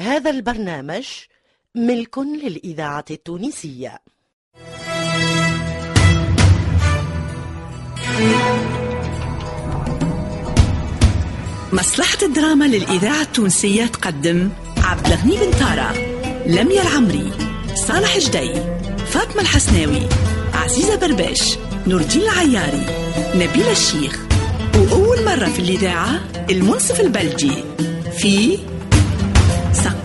هذا البرنامج ملك للإذاعة التونسية. مصلحة الدراما للإذاعة التونسية تقدم عبد الغني بن تارا لميا العمري صالح جدي فاطمة الحسناوي عزيزة برباش نور الدين العياري نبيل الشيخ وأول مرة في الإذاعة المنصف البلجي في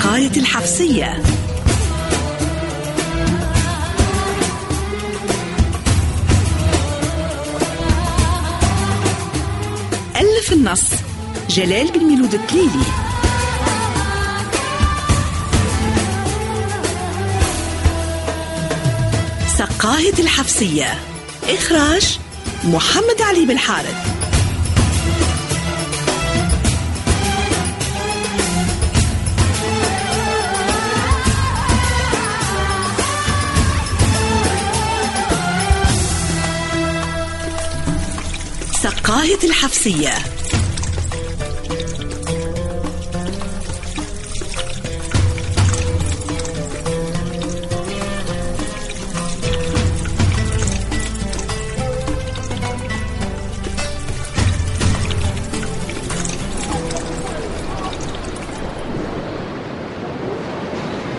سقاية الحفصية ألف النص جلال بن ميلود التليلي. سقاية الحفصية إخراج محمد علي بالحارث سقاية الحفصية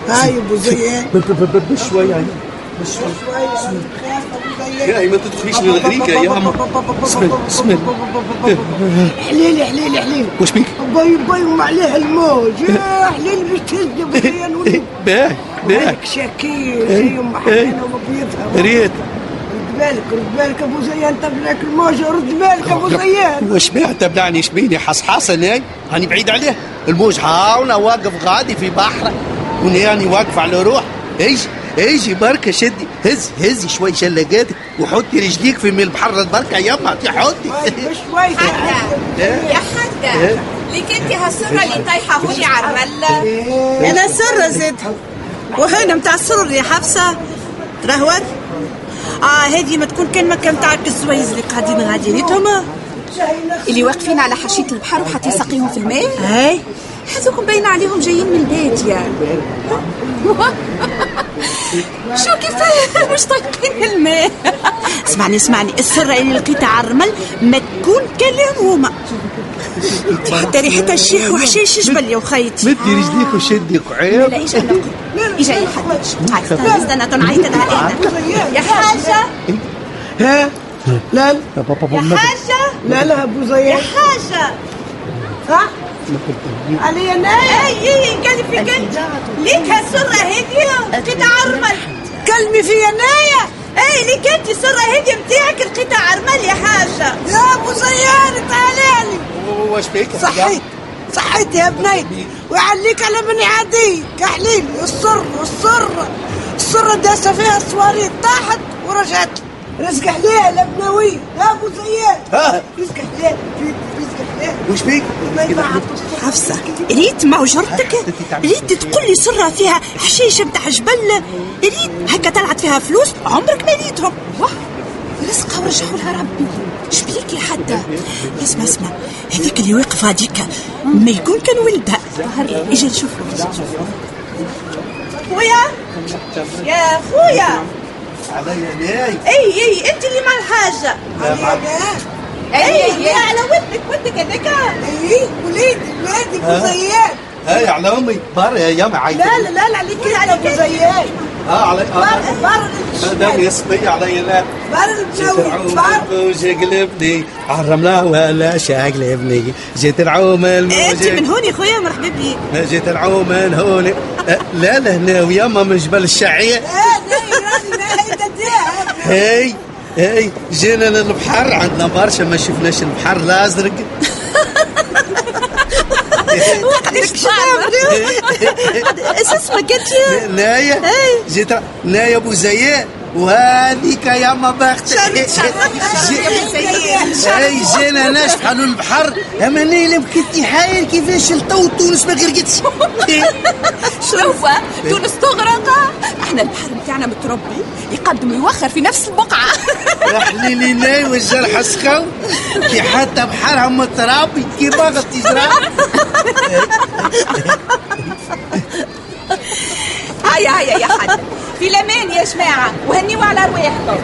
هاي أبو زياد بشوي يعني بشوي. يا ما تدخليش للغريقة يا عم. اسمع اسمع حليل حليل حليل وش بيك؟ باي باي وعليها الموج. يا حليل باش تهز ابو زياد ولد باهي باهي. شكير زي ام حسينه وبيضها ريت. رد بالك رد بالك أبو زياد انت بلاك الموج رد بالك أبو زياد وش بيها تبلعني شبيني حصحاصة ناي هاني بعيد عليه. الموج هاونا واقف غادي في بحر ونياني واقف على روح. ايجي ايجي بركة شدي هز هزي شوي شلقاتك وحطي رجليك في من البحر البركة يما حطي. هاي بشوي يا حاجة ليك انت هالسرة اللي طايحة هوني عرملة. أنا سرة زيد. وهنا متاع السرر يا حفصة ترهوت آه هذه ما تكون كان تاع الزويز اللي قاعدين غادينيتهم اللي واقفين على حاشية البحر وحتى يسقيهم في الماء. هاي هذوكم باين عليهم جايين من البيت يا شو كيف مش طايقين الماء. اسمعني اسمعني. السرة اللي لقيتها على الرمل ما تكون كلام هما. حتى ريحتها الشيح وحشيش جبل يا وخيتي مدي رجليك وشدي قعيب لا إيش أنا إيش يا حاج هاي استنى استنى تنعيط أنا أنا يا حاجة. ها؟ لا لا يا حاجة. لا لا أبو زياد. حاجة. صح علي أنا اي اي قال في قلبي. ليك هالسرة هذه قطع عرمل كلمي في ينايا اي ليك أنت السرة هذه متاعك القطع عرمل يا حاجة. يا أبو زياد تعالي لي وش بيك؟ صحيت. صحيت يا بنيتي ويعليك على بني عدي كحليل. السر السر. السر داسه فيها الصواريخ. طاحت ورجعت. رزق حليل ابنوي. يا أبو زياد ها. رزق حليل في رزق وش بيك؟ ما. حفصة. ريت مع جرتك ريت تقول لي سرة فيها حشيشة متاع جبل؟ ريت هكا طلعت فيها فلوس عمرك ما ريتهم رزقها ورجعوا لها ربي. شبيك يا حتى اسمع اسمع. هذيك اللي واقفة هذيك ما يكون كان ولدها أجي نشوف. خويا؟ يا خويا. عليا ناي إي إي أنت اللي مع الحاجة اي اي على ودك ودك هذاك. اي وليدي وليدي ابو زياد هاي على أمي. بار يا يما عايز لا لا لا لا عليك على زياد آه علي آه. بار دام يصبي علي لا. بار بار الموج قلبني. عالرملة ولا شقلبني جيت العوم انت الموج من هوني خويا مرحبا بك جيت العوم من هوني. لا لا هنا وياما من جبل الشعية آه ناي تديها هي هي جينا للبحر عندنا برشا ما شفناش البحر الأزرق. إيش اسمك أنت؟ نايا جيت نايا أبو زياد. وهذيك يا ما بختك إي جينا ناس بحال البحر. أما نيلم كنتي حايل كيفاش لطو تونس ما غرقتش. شوف تونس تغرق. إحنا البحر بتاعنا متربي يقدم ويوخر في نفس البقعة. حليلي ناي والجرح سخو كي حتى بحرها مترابي كي باغا تجرى. في الامان يا جماعة؟ وهنيوا على ارواحكم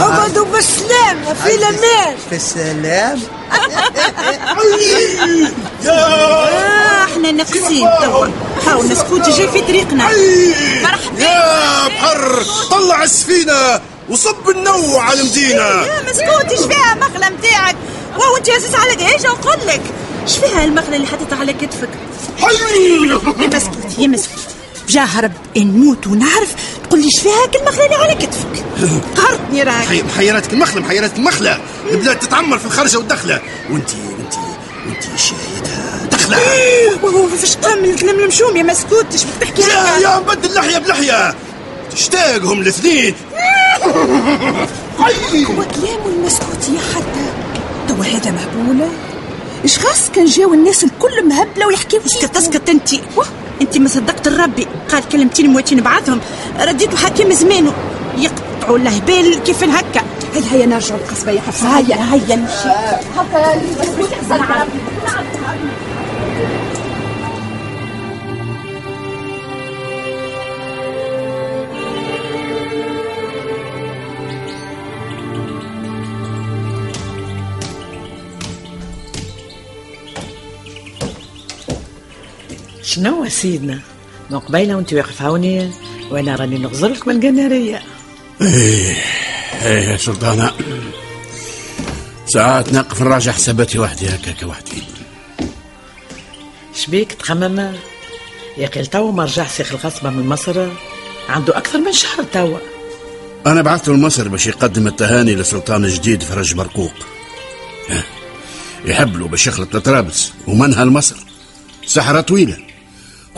اقعدوا بالسلامة في الأمان في السلام. آه إحنا ناقصين. توا هاو نسكوت جاي في طريقنا. يا! بحر طلع السفينة! وصب النو على المدينة يا مسكوت إيش فيها المغلة متاعك واو أنت عزيز على إيش نقول لك. إيش فيها المغلة اللي حطيتها على كتفك؟ يا مسكوت يا مسكوت. بجاه رب نموت ونعرف تقول لي إيش فيها هاك المغلة اللي على كتفك؟ قهرتني راك حي- محيراتك المخلة محيراتك المخلة البلاد تتعمر في الخرجة والدخلة. وانت وانت وأنت شايدها دخلة. وهو فاش تكمل الكلام المشوم يا مسكوت إيش بتحكي يا يا مبدل لحية بلحية. تشتاقهم الاثنين. هو كلامه المسكوت يا حتى. توا هذا مهبولة إيش خاص كان جاو الناس الكل مهبلة ويحكيو اسكت اسكت أنت. أنت ما صدقت الربي. قال كلمتين مواتين بعضهم. رديتوا حكيم زمانه يقطعوا الهبال كيف هكا. هيا هيا نرجع القصبة يا حفصة. هيا هيا نمشي. هكا. شنو سيدنا؟ من قبيلة وانت واقف هوني وأنا راني نغزرك من القنارية إيه إيه يا سلطانة. ساعات نقف نراجع حساباتي وحدي هكاك وحدي. شبيك تخمم؟ يا أخي تو ما رجع شيخ الغصبة من مصر عنده أكثر من شهر توا. أنا بعثته لمصر باش يقدم التهاني لسلطان جديد فرج برقوق ها، يحب له باش يخلط لطرابلس ومنها لمصر سحرة طويلة.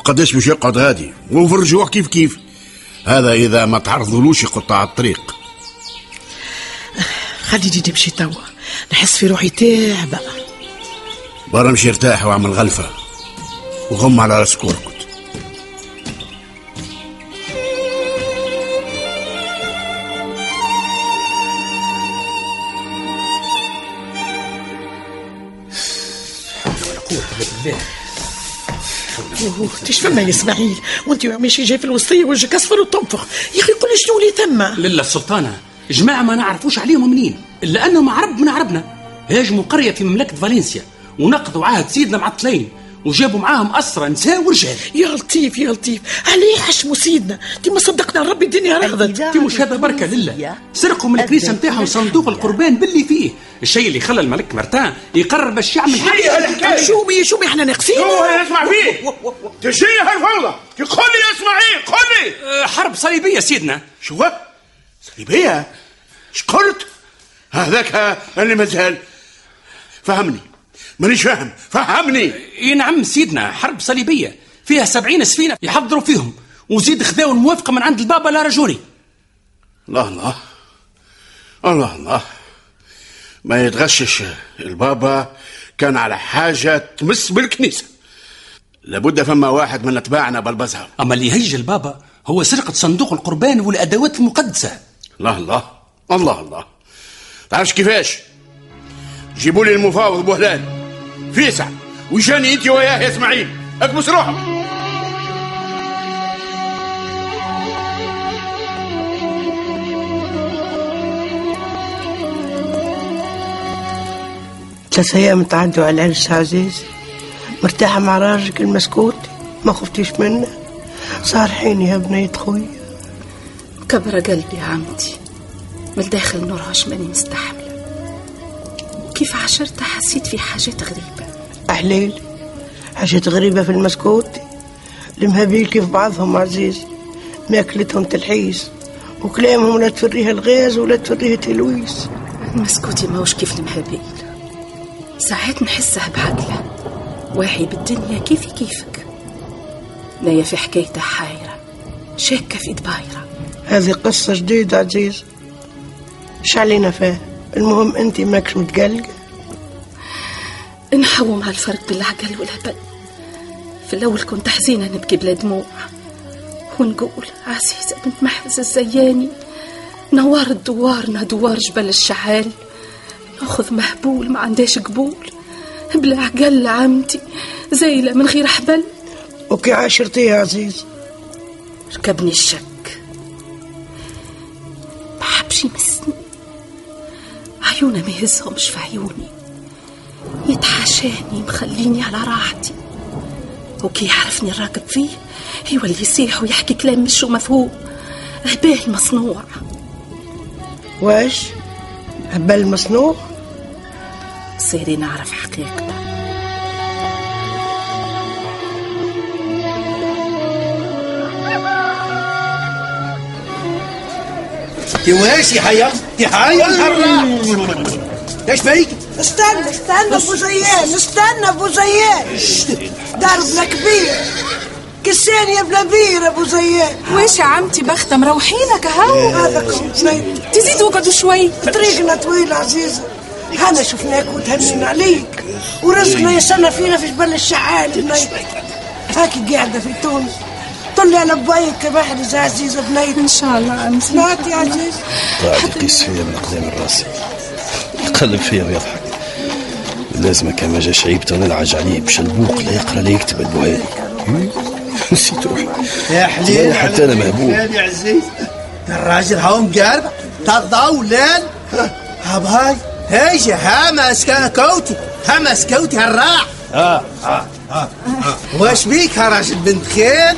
وقداش باش يقعد غادي. وفي الرجوع كيف كيف. هذا إذا ما تعرضولوش قطاع الطريق. خليني نمشي توا. نحس في روحي تعبة برا مش يرتاح واعمل غلفة. وغم على راسك واركض أوه، تشفى يا إسماعيل. وأنت ماشي جاي في الوسطية وجهك أصفر وتنفخ. يا أخي قول شنو اللي تم لله السلطانة. جماعة ما نعرفوش عليهم منين. إلا أنهم عرب من عربنا. هاجموا قرية في مملكة فالنسيا. ونقضوا عهد سيدنا معطلين. وجابوا معاهم أسرى نساء ورجال. يا لطيف يا لطيف. عليه حشموا سيدنا انت ما صدقنا ربي الدنيا رغدت. انت مش هذا بركة لله. سرقوا من الكنيسة نتاعهم صندوق القربان باللي فيه. الشيء اللي خلى الملك مرتان يقرر باش يعمل حاجة شومي شومي إحنا ناقصين؟ اسمع فيه تجي هالفوضى يقول لي اسمعي قل لي. أه، حرب صليبية سيدنا. شو صليبية؟ إيش قلت؟ هذاك اللي مازال. فهمني. مانيش فاهم. فهمني. إي نعم سيدنا حرب صليبية فيها سبعين سفينة يحضروا فيهم. وزيد خذاو الموافقة من عند البابا لاراجوري الله الله. الله الله. ما يتغشش البابا كان على حاجة تمس بالكنيسة. لابد فما واحد من أتباعنا بلبزها أما اللي يهج البابا هو سرقة صندوق القربان والأدوات المقدسة. الله الله. الله الله. تعرفش كيفاش؟ جيبوا لي المفاوض بوهلال. فيسع وجاني انت وياه يا اسماعيل. اكبس روحك. ثلاث أيام تعدوا على العرس عزيز مرتاحة مع راجلك المسكوت ما خفتيش منه. صارحين يا بنية خوي كبر قلبي يا عمتي. من الداخل نورهش ماني مستحملة كيف عشرت حسيت في حاجات غريبة. أحليل حاجات غريبة في المسكوت؟ المهابيل كيف بعضهم عزيز؟ مأكلتهم تلحيس وكلامهم لا تفريها الغاز ولا تفريها تلويس مسكوتي ماهوش كيف المهابيل. ساعات نحسها بعقله واعي بالدنيا كيفي كيفك. نايا في حكايته حايرة. شاكة في دبايرة. هذه قصة جديدة عزيز. إيش علينا فيها؟ المهم انت ماكش متقلقة نحوم على الفرق بين العقل والهبل في الأول كنت حزينة نبكي بلا دموع. ونقول عزيزة بنت محرز الزياني نوار دوارنا دوار جبل الشعال. ناخذ مهبول ما عندهاش قبول. بلا عقل عمتي زيلة من غير حبل. وكي عاشرتي يا عزيز. ركبني الشك. يمسني. عيونه ما يهزهمش في عيوني يتحاشاني مخليني على راحتي. وكي يعرفني الراكب فيه يولي يصيح ويحكي كلام مش مفهوم. هبال مصنوع. واش؟ هبال مصنوع؟ صيري نعرف حقيقته يا حيا يا حيا إيش بيك استنى استنى أبو زيان استنى أبو زيان دربنا كبير. كسان يا بلا بير أبو زيان واش يا عمتي بختة مروحينك هاو هذا كنت نايم تزيدوا وقعدوا شوي. طريقنا طويل عزيزة هنا شفناك وتهنينا عليك. ورزقنا يستنى فينا في جبل الشعال هاكي قاعدة في تونس. طلي على بايك يا محرز يا عزيزة بنيت إن شاء الله. سمعت يا عزيز؟ قاعد يقيس فيا من قدام راسي يقلب فيا ويضحك. لازم كان ما جاش عيبته ونلعج عليه بشلبوق لا يقرأ لا يكتب البوهاري نسيت روحي. يا حليل حتى أنا مهبوب يا عزيز. الراجل هاو مقاربة تضاو لأن هاب هاي هيجي ها مسكا كوتي ها مسكوتي هالراع. آه. آه آه واش بيك يا راجل بنت خير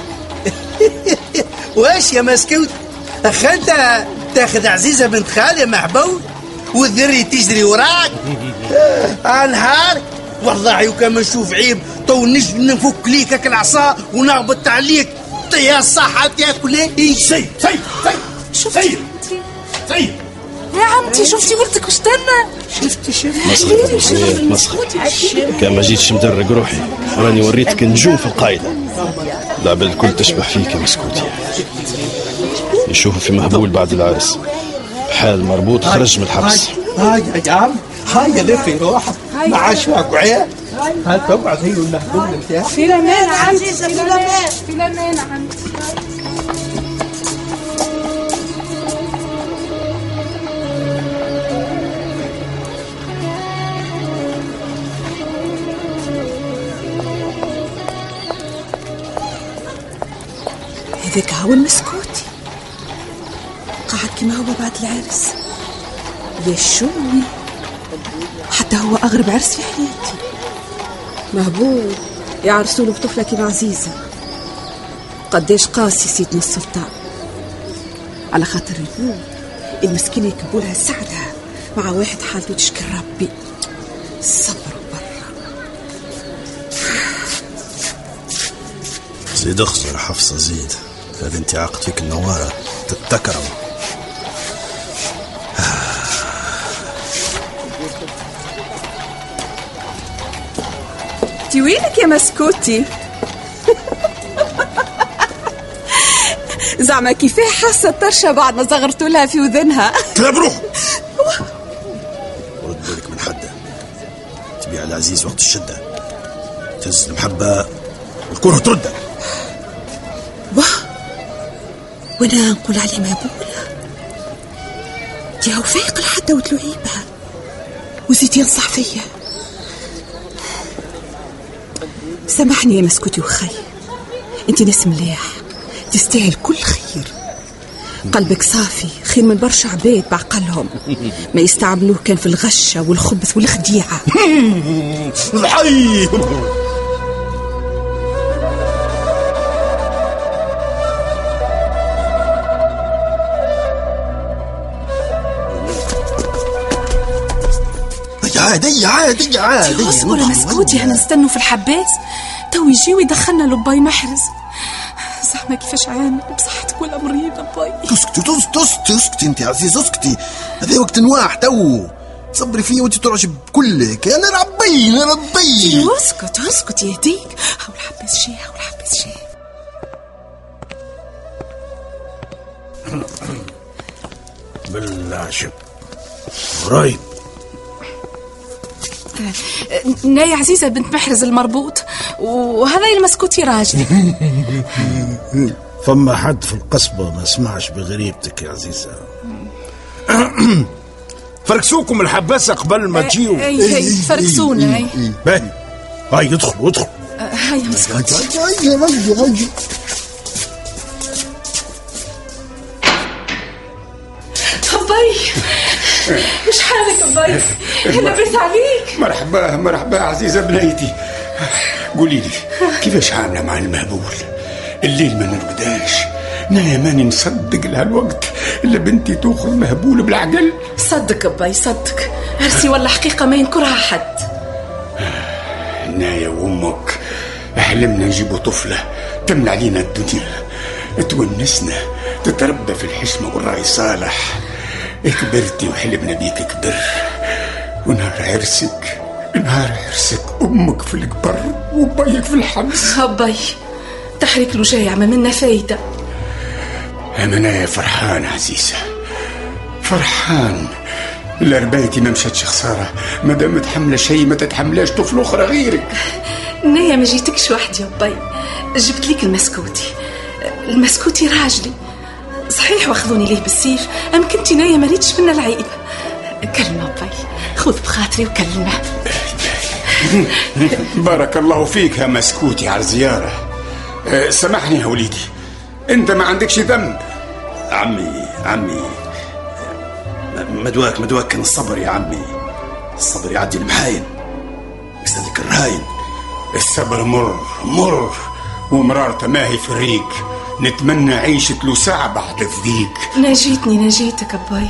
واش يا مسكوت؟ اخنت تاخذ عزيزة بنت خالي محبوب والذري تجري وراك؟ آه نهار. والله وكان نشوف عيب. تو نجم نفك ليك هاك العصا ونهبط عليك. يا صحة تاكل إيه؟ سي سي سي شفتي سي يا عمتي شفتي ولدك واستنى شفتي شفتي. مسخرة مسخرة كان ما جيتش مدرق روحي. راني وريتك نجوم في القايدة. العباد الكل تشبح فيك يا مسكوتي. يشوفوا في مهبول بعد العرس. حال مربوط خرج من الحبس. هاي يا عم هاي لفي روحك مع شواك وعيال هاي تقعد هي والمهبول نتاعك في الامان عزيزة في الأمان في الامان عمتي. هذاك هو المسكوتي. قاعد كما هو بعد العرس. يا شوي حتى هو أغرب عرس في حياتي. مهبول يعرسوا له بطفلة كيما عزيزة. قداش قاسي سيدنا السلطان. على خاطر يقول المسكينة يكبولها سعدها. مع واحد حالته تشكي ربي. صبر برا. زيد اخسر حفصة زيد. هذا انت عقد فيك النوارة تتكرم انتي وينك يا مسكوتي زعما كيفاه حاسه طرشه بعد ما صغرتوا لها في وذنها كلاب روح ورد بالك من حده تبيع العزيز وقت الشدة. تهز المحبة والكره ترده وأنا نقول عليه مهبوله يا فايق لحتى وتلعيبها وزيد ينصح فيا. سامحني يا مسكوتي وخي. أنت ناس مليح تستاهل كل خير. قلبك صافي خير من برشا عباد بعقلهم. ما يستعملوه كان في الغشة والخبث والخديعة. عادي عادي عادي. اصبر يا مسكوتي؟ إحنا نستنوا في الحباس تو يجي ويدخلنا لباي محرز. زعما كيفاش عامل بصحتك ولا مريضة باي. اسكتي اسكتي اسكتي اسكتي انت يا عزيز اسكتي هذا وقت نواح تو. صبري فيا وانت تعجب كلك أنا ربي أنا ربي. اسكت اسكت يهديك هاو الحباس جاي هاو الحباس جاي بالله شب قريب ناي عزيزة بنت محرز المربوط وهذا المسكوتي راجل. فما حد في القصبة ما سمعش بغريبتك يا عزيزة. فركسوكم الحباسة قبل ما تجيو. اي فركسونا أي. باهي. هاي ادخلوا ادخلوا. هاي يا مسكوتي. باي لبس عليك مرحبا مرحبا عزيزة بنيتي قولي لي كيفاش عاملة مع المهبول؟ الليل ما نرقداش. أنا ماني نصدق لهالوقت الا بنتي تخرج مهبول بالعقل؟ صدق باي صدق عرسي ولا حقيقة ما ينكرها حد. نايا وامك حلمنا نجيبوا طفلة تمنع علينا الدنيا. تونسنا تتربى في الحشمة والراي صالح. كبرتي وحلمنا بيك كبر ونهار عرسك نهار عرسك. أمك في القبر وبيك في الحبس. باي تحريك له جاي ما منا فايدة أنا فرحان عزيزة. فرحان. لربايتي ما مشاتش خسارة ما دام متحملة شيء ما تتحملاش طفل أخرى غيرك. نايا ما جيتكش وحدي يا باي جبت ليك المسكوتي. المسكوتي راجلي. صحيح واخذوني ليه بالسيف؟ أم كنتي نايا ما ريتش منا العيب كلمة باي خذ بخاطري وكلمة. بارك الله فيك يا مسكوتي على الزيارة. أه، سامحني يا وليدي. أنت ما عندكش ذنب. عمي عمي. مدواك مدواك كان الصبر يا عمي. الصبر يعدي المحاين يسألك الرهاين الصبر مر مر. ومرارته ما هي في الريق نتمنى عيشة له ساعة بعد الضيق. ناجيتني ناجيتك أباي.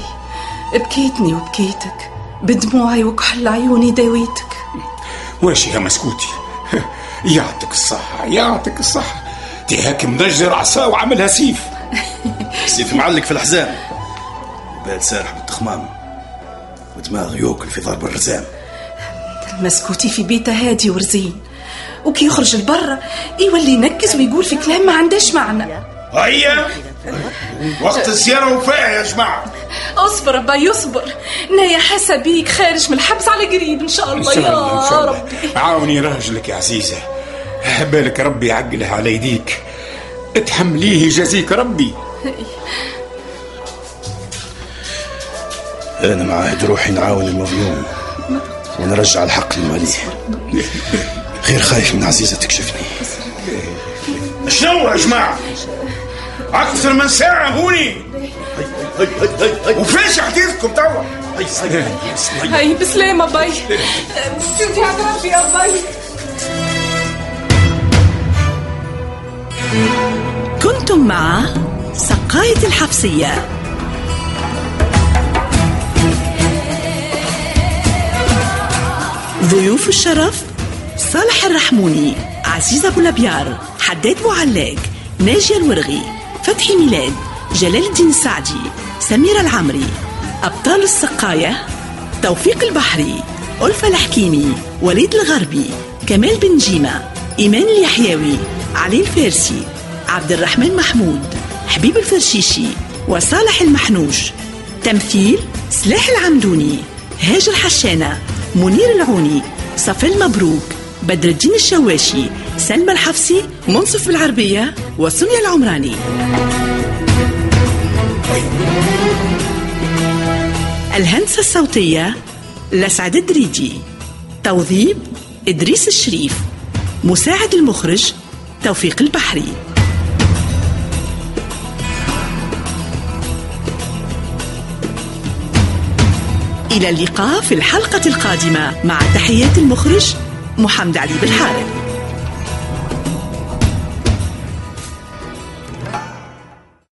بكيتني وبكيتك بدموعي وكحل عيوني داويتك. واش يا مسكوتي؟ يعطيك الصحة يعطيك الصحة. تهاك منجر عصا وعملها سيف. سيف معلق في الحزام بال سارح بالتخمام. ودماغ يوكل في ضرب الرزام. مسكوتي في بيته هادي ورزين. وكي يخرج لبرا يولي ينكز ويقول في كلام ما عندهش معنى. هيا! وقت الزيارة وفاء يا جماعة. اصبر باي اصبر نايا حاسة بيك خارج من الحبس على قريب إن شاء الله يا ربي. عاوني راجلك يا عزيزة. بالك ربي يعقله على يديك. اتحمليه يجازيك ربي. أنا معاهد روحي نعاون المظلوم ونرجع الحق للماليه غير خايف من عزيزة تكشفني. شنو يا جماعة؟ أكثر من ساعة هوني. وفيش حديثكم توا. هاي بسلامة باي. سيدي عند ربي يا باي. كنتم مع سقاية الحفصية ضيوف الشرف صالح الرحموني عزيز أبو لبيار حداد معلاق ناجي الورغي فتحي ميلاد جلال الدين السعدي سميرة العمري أبطال السقاية توفيق البحري ألفة الحكيمي وليد الغربي كمال بن جيمة إيمان اليحيوي علي الفارسي عبد الرحمن محمود حبيب الفرشيشي وصالح المحنوش تمثيل سلاح العمدوني هاجر حشانة منير العوني صفل مبروك بدر الدين الشواشي سلمى الحفصي منصف بالعربية وسمية العمراني. الهندسة الصوتية لسعد الدريجي. توظيب إدريس الشريف. مساعد المخرج توفيق البحري. إلى اللقاء في الحلقة القادمة مع تحيات المخرج محمد علي بالحارث.